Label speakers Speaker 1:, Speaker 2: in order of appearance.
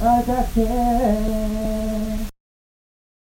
Speaker 1: 어떻게